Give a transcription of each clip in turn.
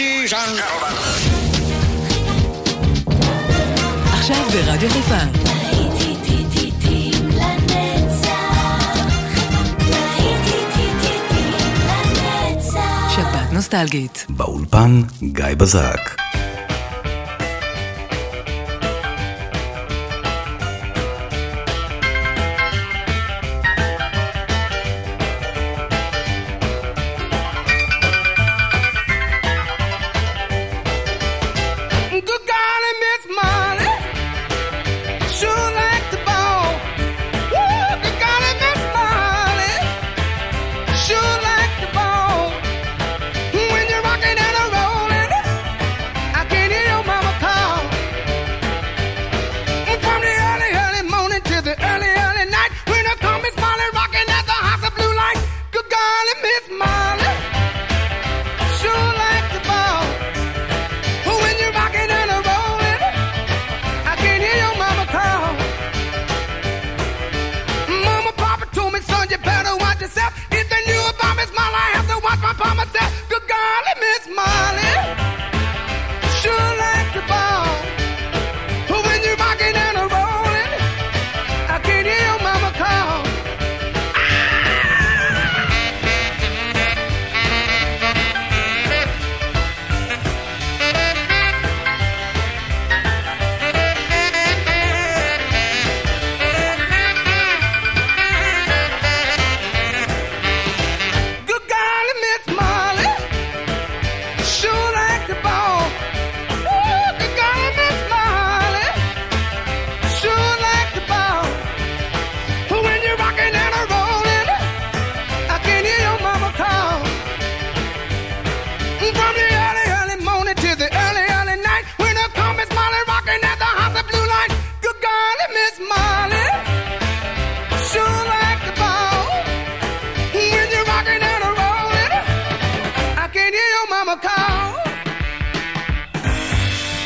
ladies and gentlemen. עכשיו ברדיו חיפה. שפעת נוסטלגית. באולפן גיא בזרק.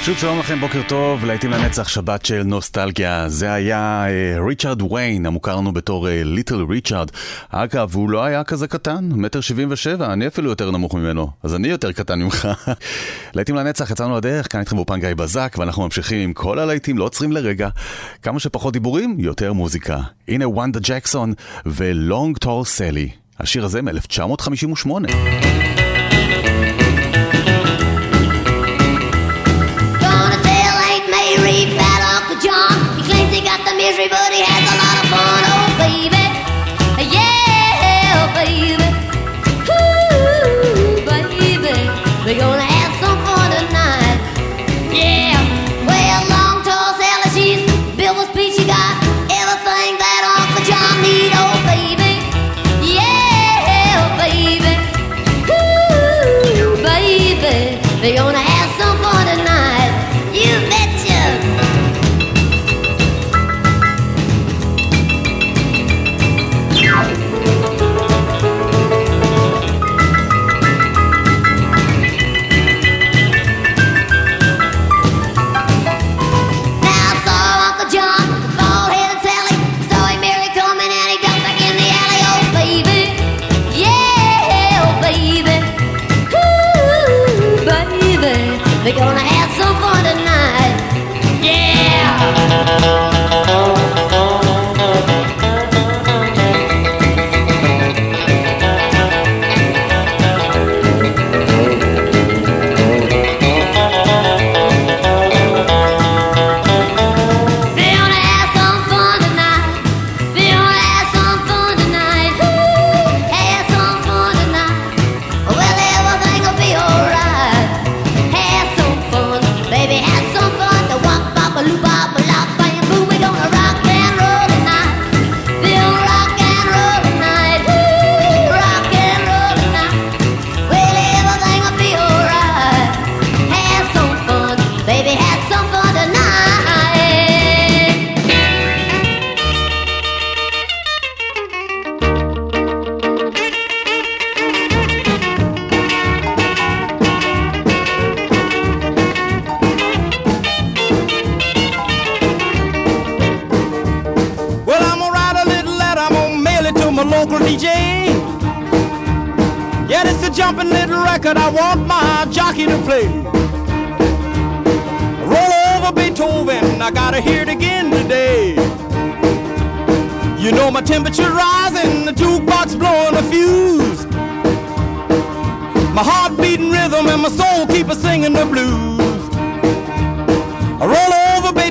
שוב שלום לכם, בוקר טוב, להיטים לנצח שבת של נוסטלגיה. זה היה אה, ריצ'רד uh, ויין, המוכר לנו בתור אה, ליטל uh, ריצ'רד. אגב, הוא לא היה כזה קטן, מטר שבעים ושבע, אני אפילו יותר נמוך ממנו, אז אני יותר קטן ממך. להיטים לנצח, יצאנו לדרך, כאן איתכם באופן גיא בזק, ואנחנו ממשיכים עם כל הלהיטים, לא עוצרים לרגע. כמה שפחות דיבורים, יותר מוזיקה. הנה וונדה ג'קסון ולונג טור סלי. השיר הזה מ-1958.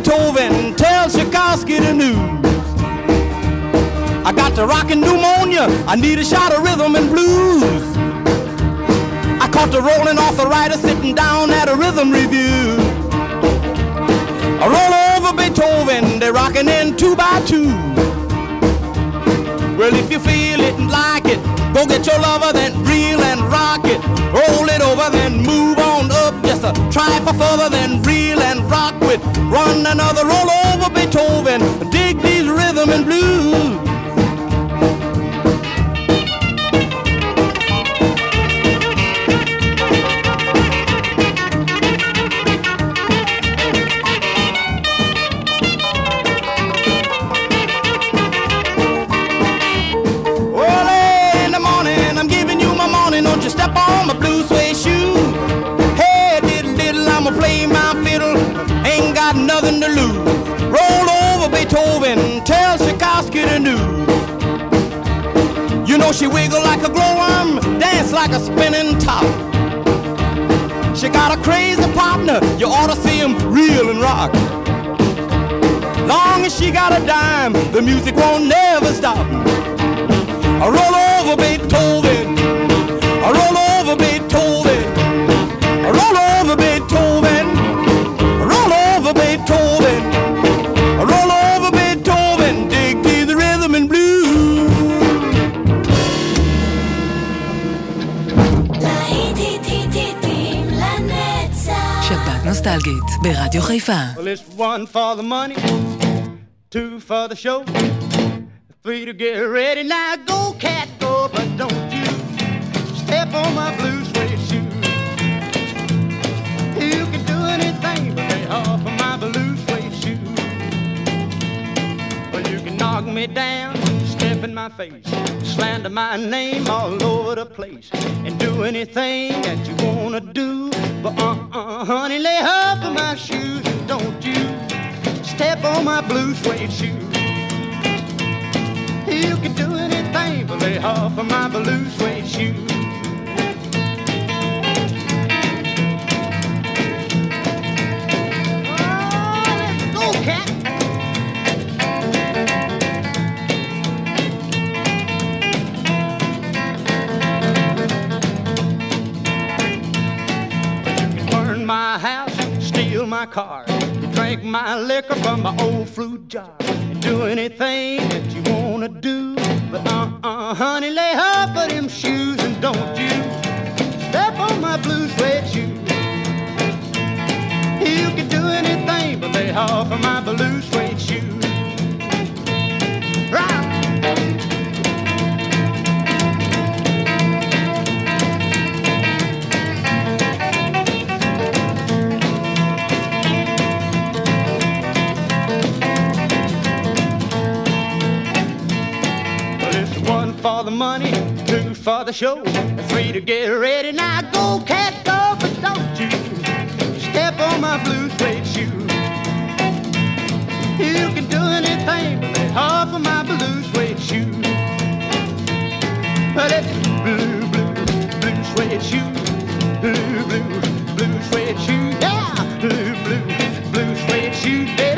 Beethoven, tell Tchaikovsky the news. I got the rockin' pneumonia, I need a shot of rhythm and blues. I caught the rolling arthritis sitting down at a rhythm review. I roll over Beethoven, they're rockin' in two by two. Well, if you feel it and like it, go get your lover, then reel and rock it. Roll it over, then move try for further, then reel and rock with. Run another roll over Beethoven. Dig these rhythm and blues. Nothing to lose. Roll over Beethoven, tell Tchaikovsky the news. You know she wiggle like a glowworm, dance like a spinning top. She got a crazy partner, you ought to see him reel and rock. Long as she got a dime, the music won't never stop. Roll over Beethoven. נוסטלגית, ברדיו חיפה. Well, it's one for the money, two for the show, three to get ready. Now go, cat, go, but don't you step on my blue suede shoe. You can do anything but lay off of my blue suede shoe. Well, you can knock me down, step in my face, slander my name all over the place, and do anything that you wanna do. But uh-uh, honey, lay off of my shoes and don't you step on my blue suede shoe. You can do anything but lay off of my blue suede shoe. My car, drink my liquor from my old fruit jar, do anything that you wanna do. But uh-uh, honey, lay off of them shoes and don't you step on my blue suede shoe. You can do anything but lay off of my blue suede shoe. Money, two for the show, three to get ready. Now go, cat, go, but don't you step on my blue suede shoe. You can do anything but lay off of my blue suede shoe. But it's blue, blue, blue suede shoe. Blue, blue, blue suede shoe. Yeah, blue, blue, blue suede shoe, baby.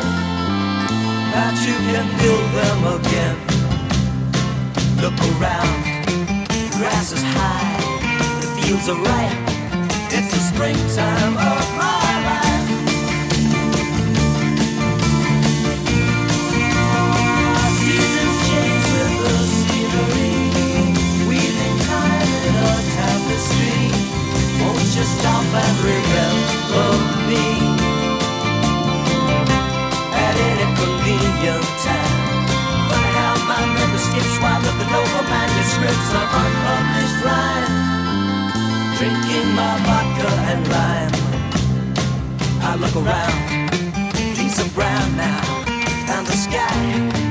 Pretend that you can build them again. Look around, the grass is high, the fields are ripe. It's the springtime of my life. Seasons change with the scenery. Weaving time in a tapestry. Won't you stop and remember convenient time. Funny how my memory skips while looking over manuscripts of unpublished rhyme. Drinking my vodka and lime. I look around, leaves are brown now, and the sky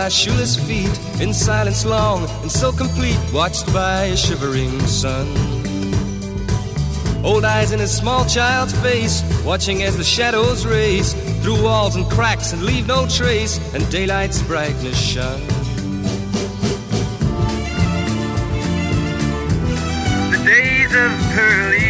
by shoeless feet, in silence long and so complete, watched by a shivering sun. Old eyes in a small child's face, watching as the shadows race through walls and cracks and leave no trace, and daylight's brightness shine. the days of Pearly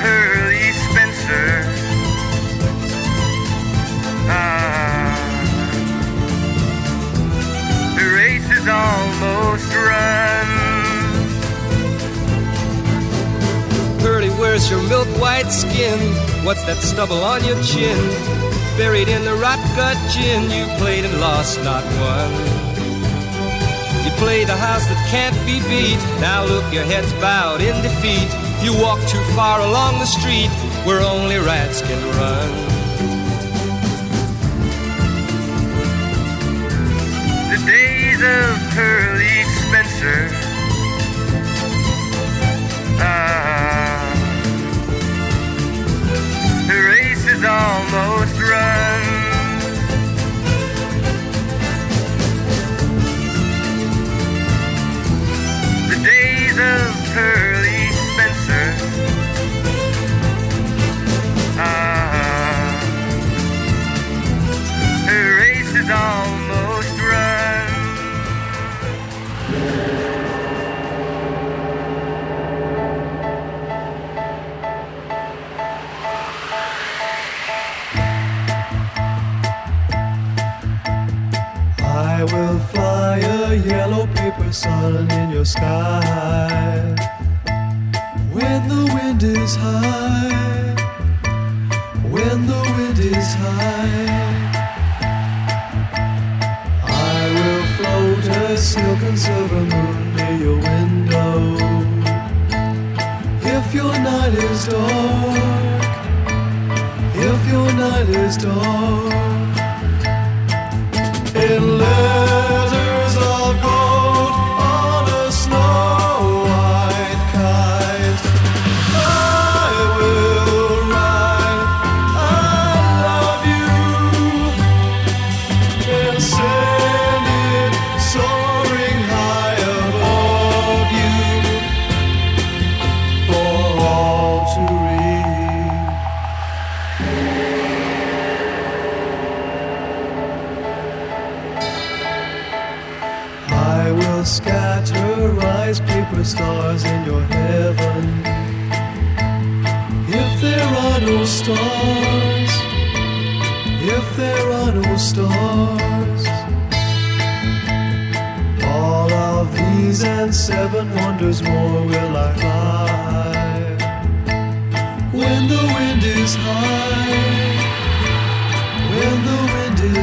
Pearly Spencer. Ah, the race is almost run. Pearly, where's your milk white skin? What's that stubble on your chin? Buried in the rot gut gin, you played and lost, not won. You play the house that can't be beat. Now look, your head's bowed in defeat. You walk too far along the street where only rats can run. The days of Pearly Spencer. Ah, the race is almost run. The days of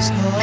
wind is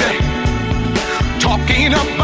up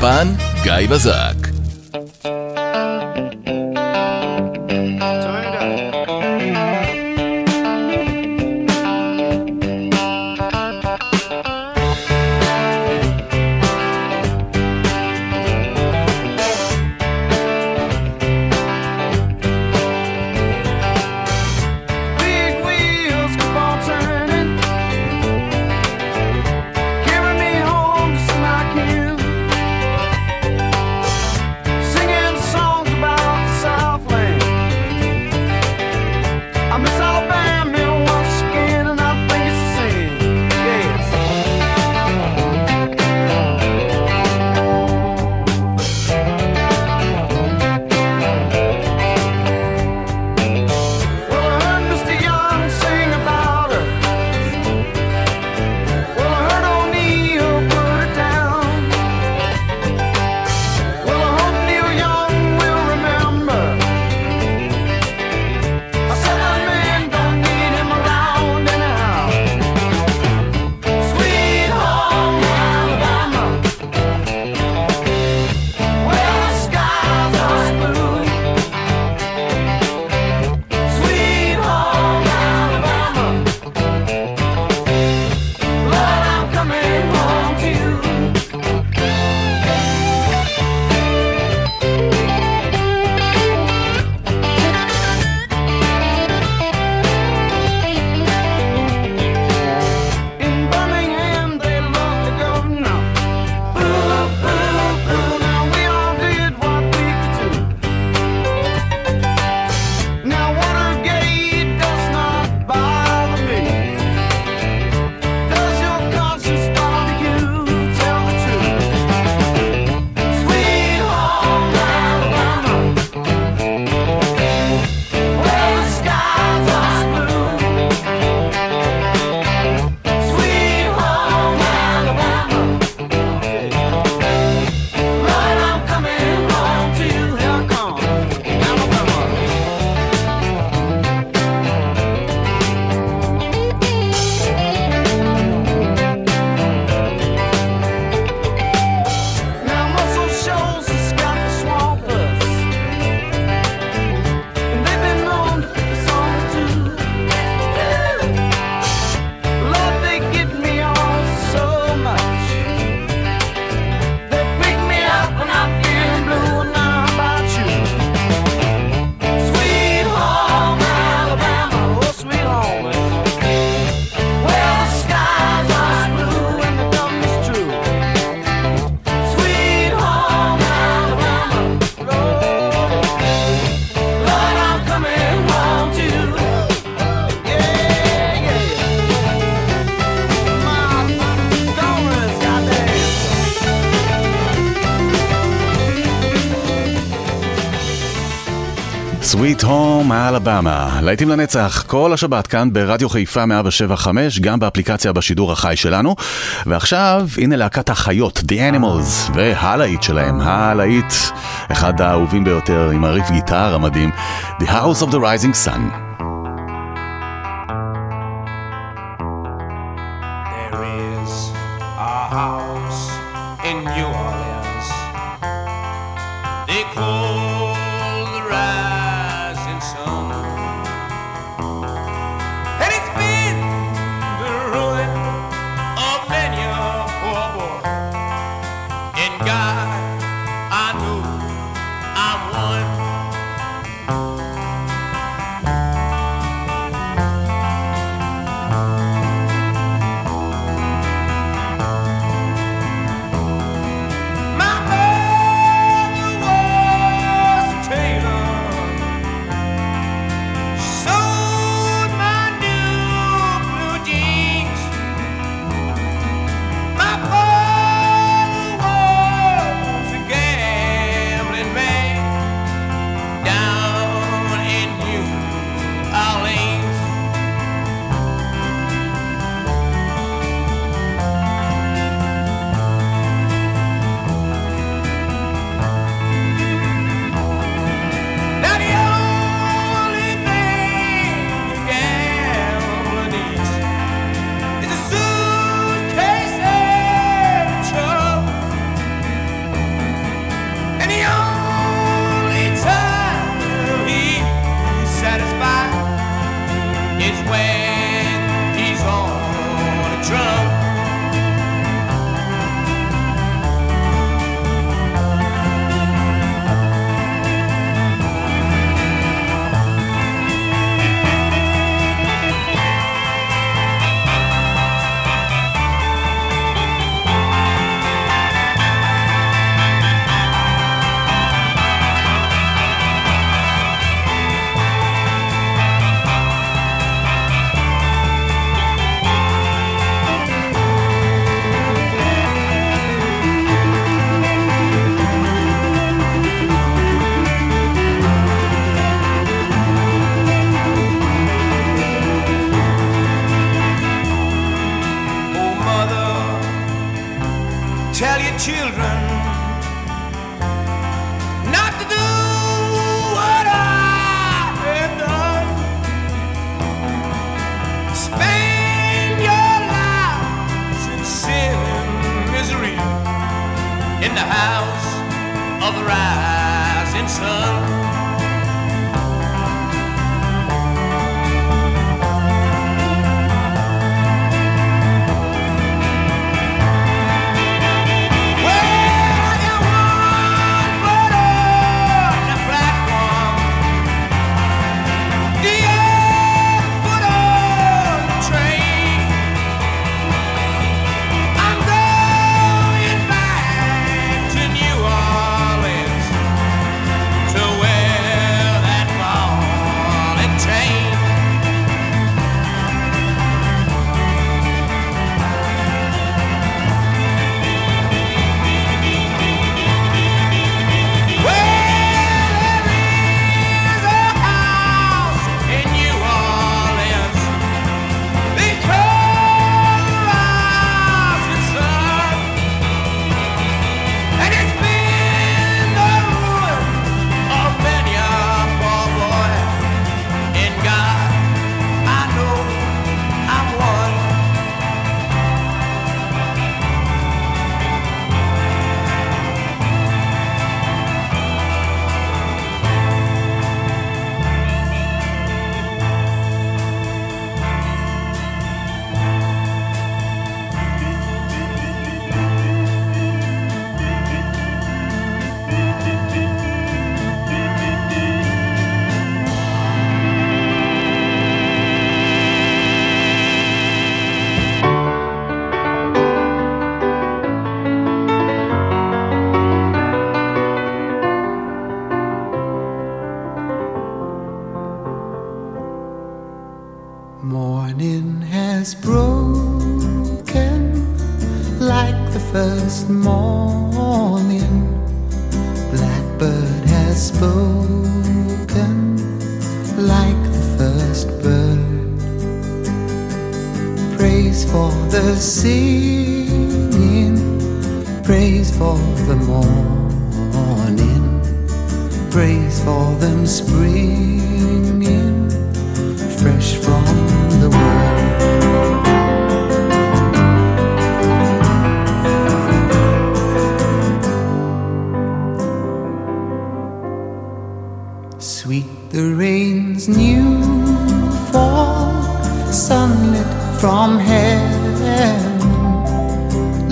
באולפן גיא בזק. להיטים לנצח, כל השבת כאן ברדיו חיפה 175, גם באפליקציה בשידור החי שלנו. ועכשיו, הנה להקת החיות, The Animals, והלהיט שלהם, הלהיט, אחד האהובים ביותר, עם הריף גיטר המדהים, The House of the Rising Sun.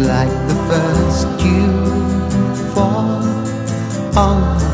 Like the first dew fall on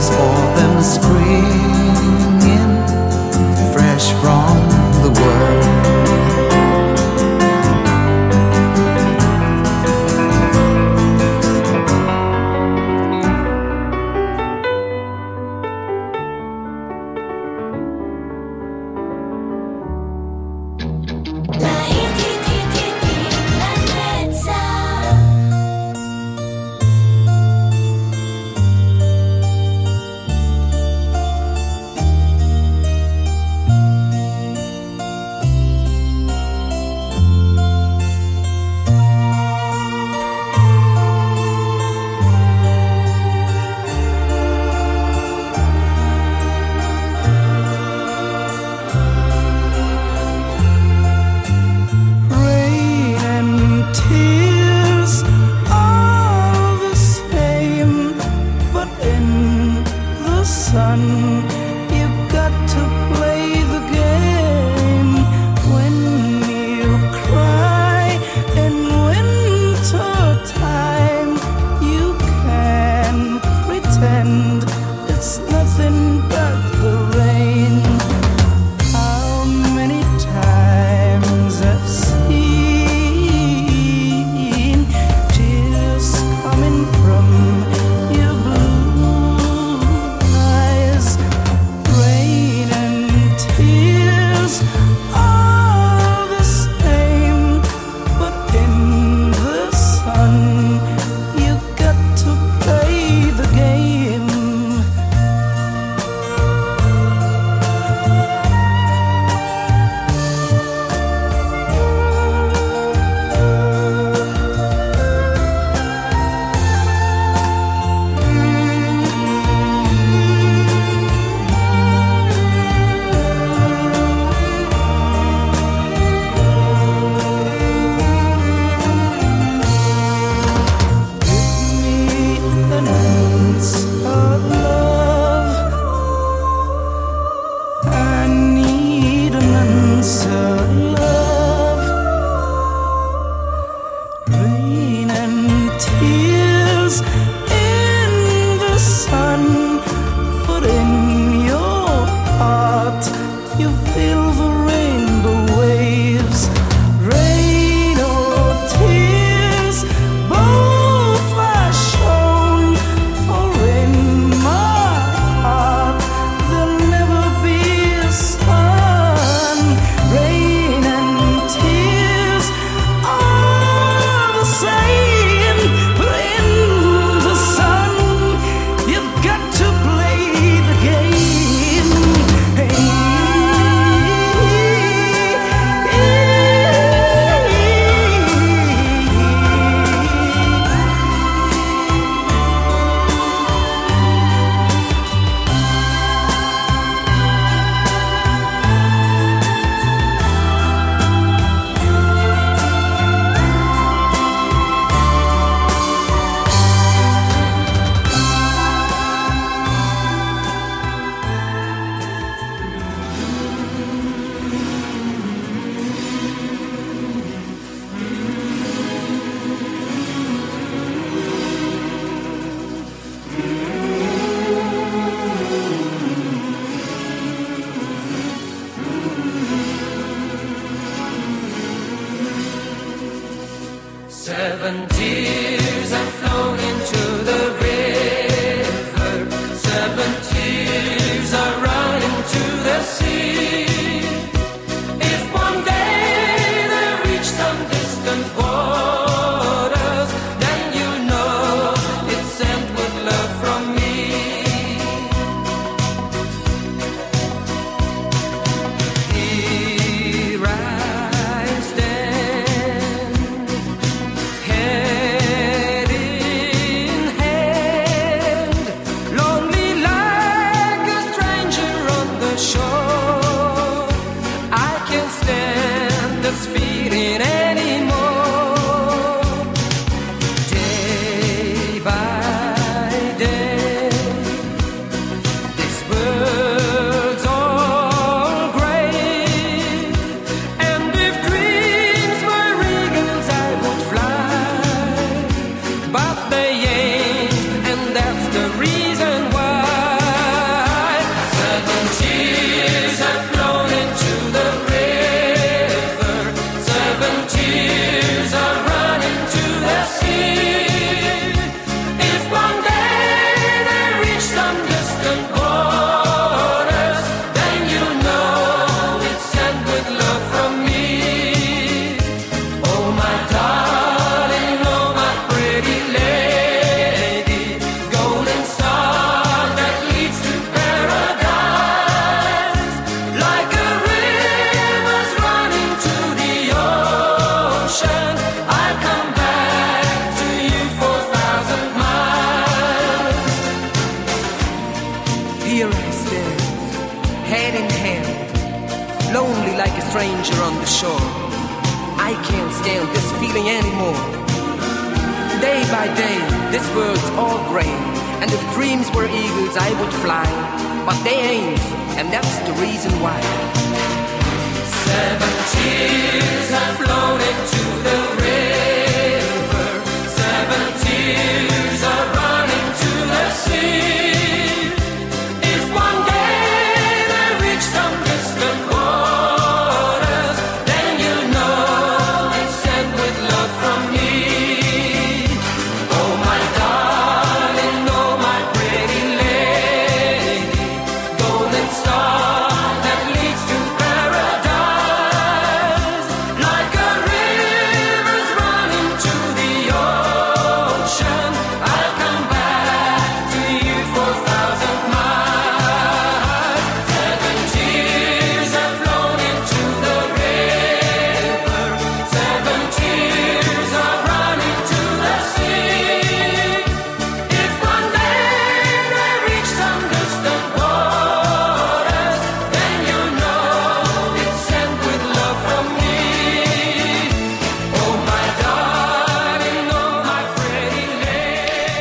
for them springing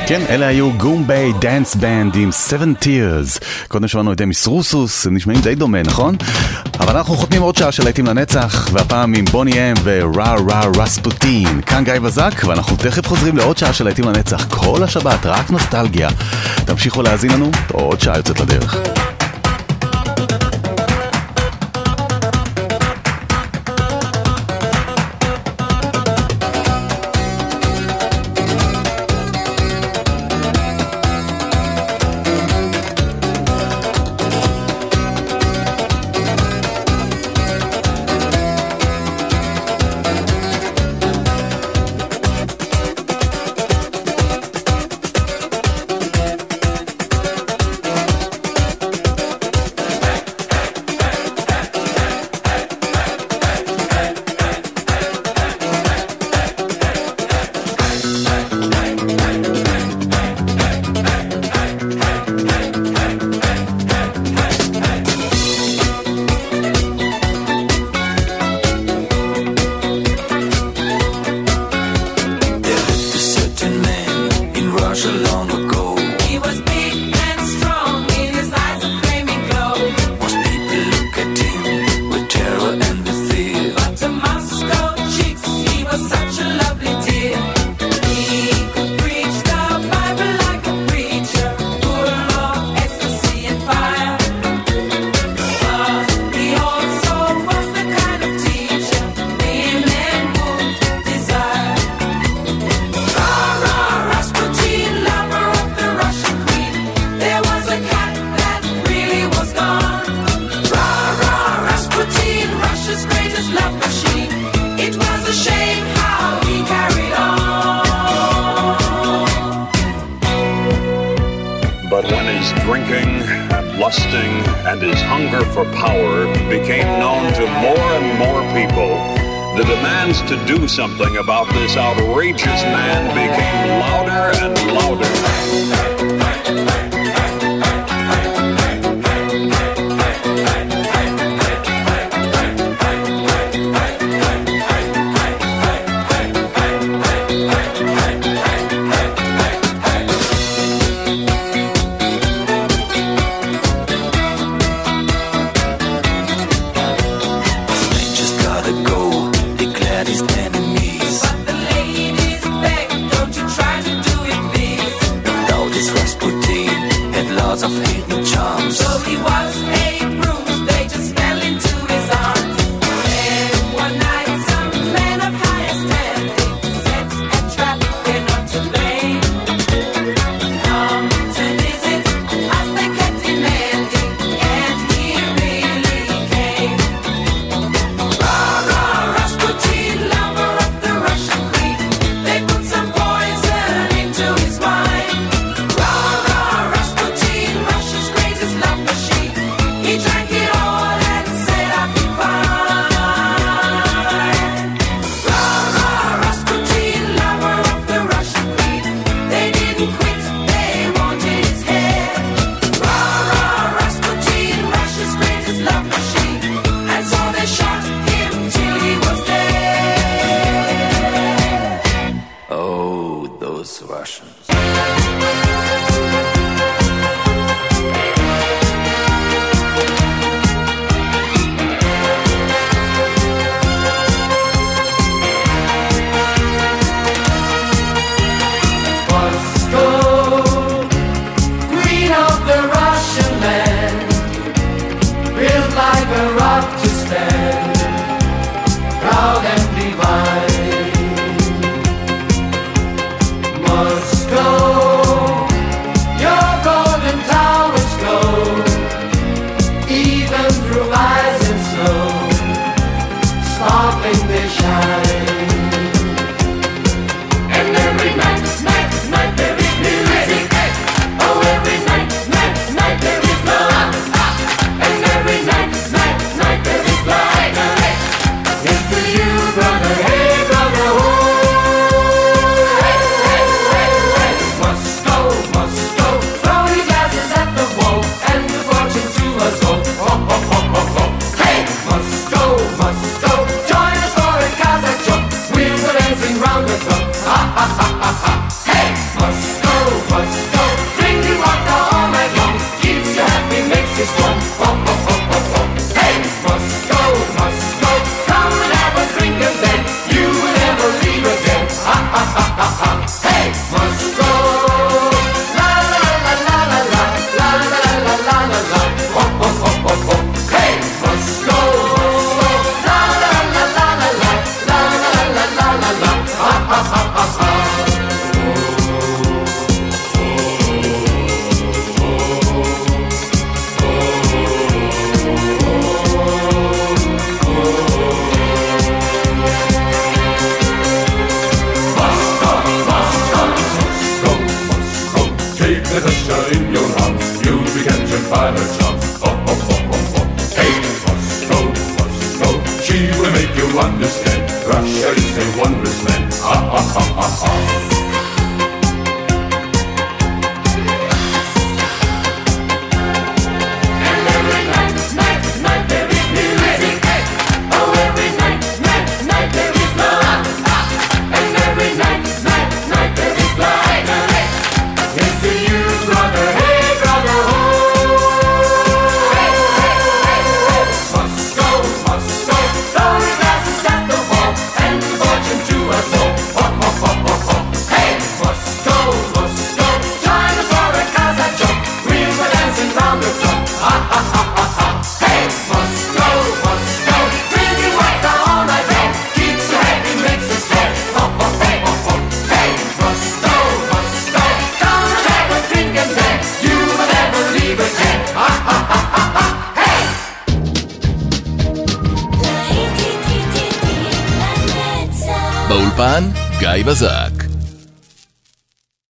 כן, אלה היו גומביי דאנס בנד עם 7 Tears. קודם שמענו את דמיס רוסוס, הם נשמעים די דומה, נכון? אבל אנחנו חותמים עוד שעה של להיטים לנצח, והפעם עם בוני אם ורא רא רספוטין. כאן גיא בזק, ואנחנו תכף חוזרים לעוד שעה של להיטים לנצח. כל השבת, רק נוסטלגיה. תמשיכו להאזין לנו, עוד שעה יוצאת לדרך. Something about this outrageous man became louder and louder.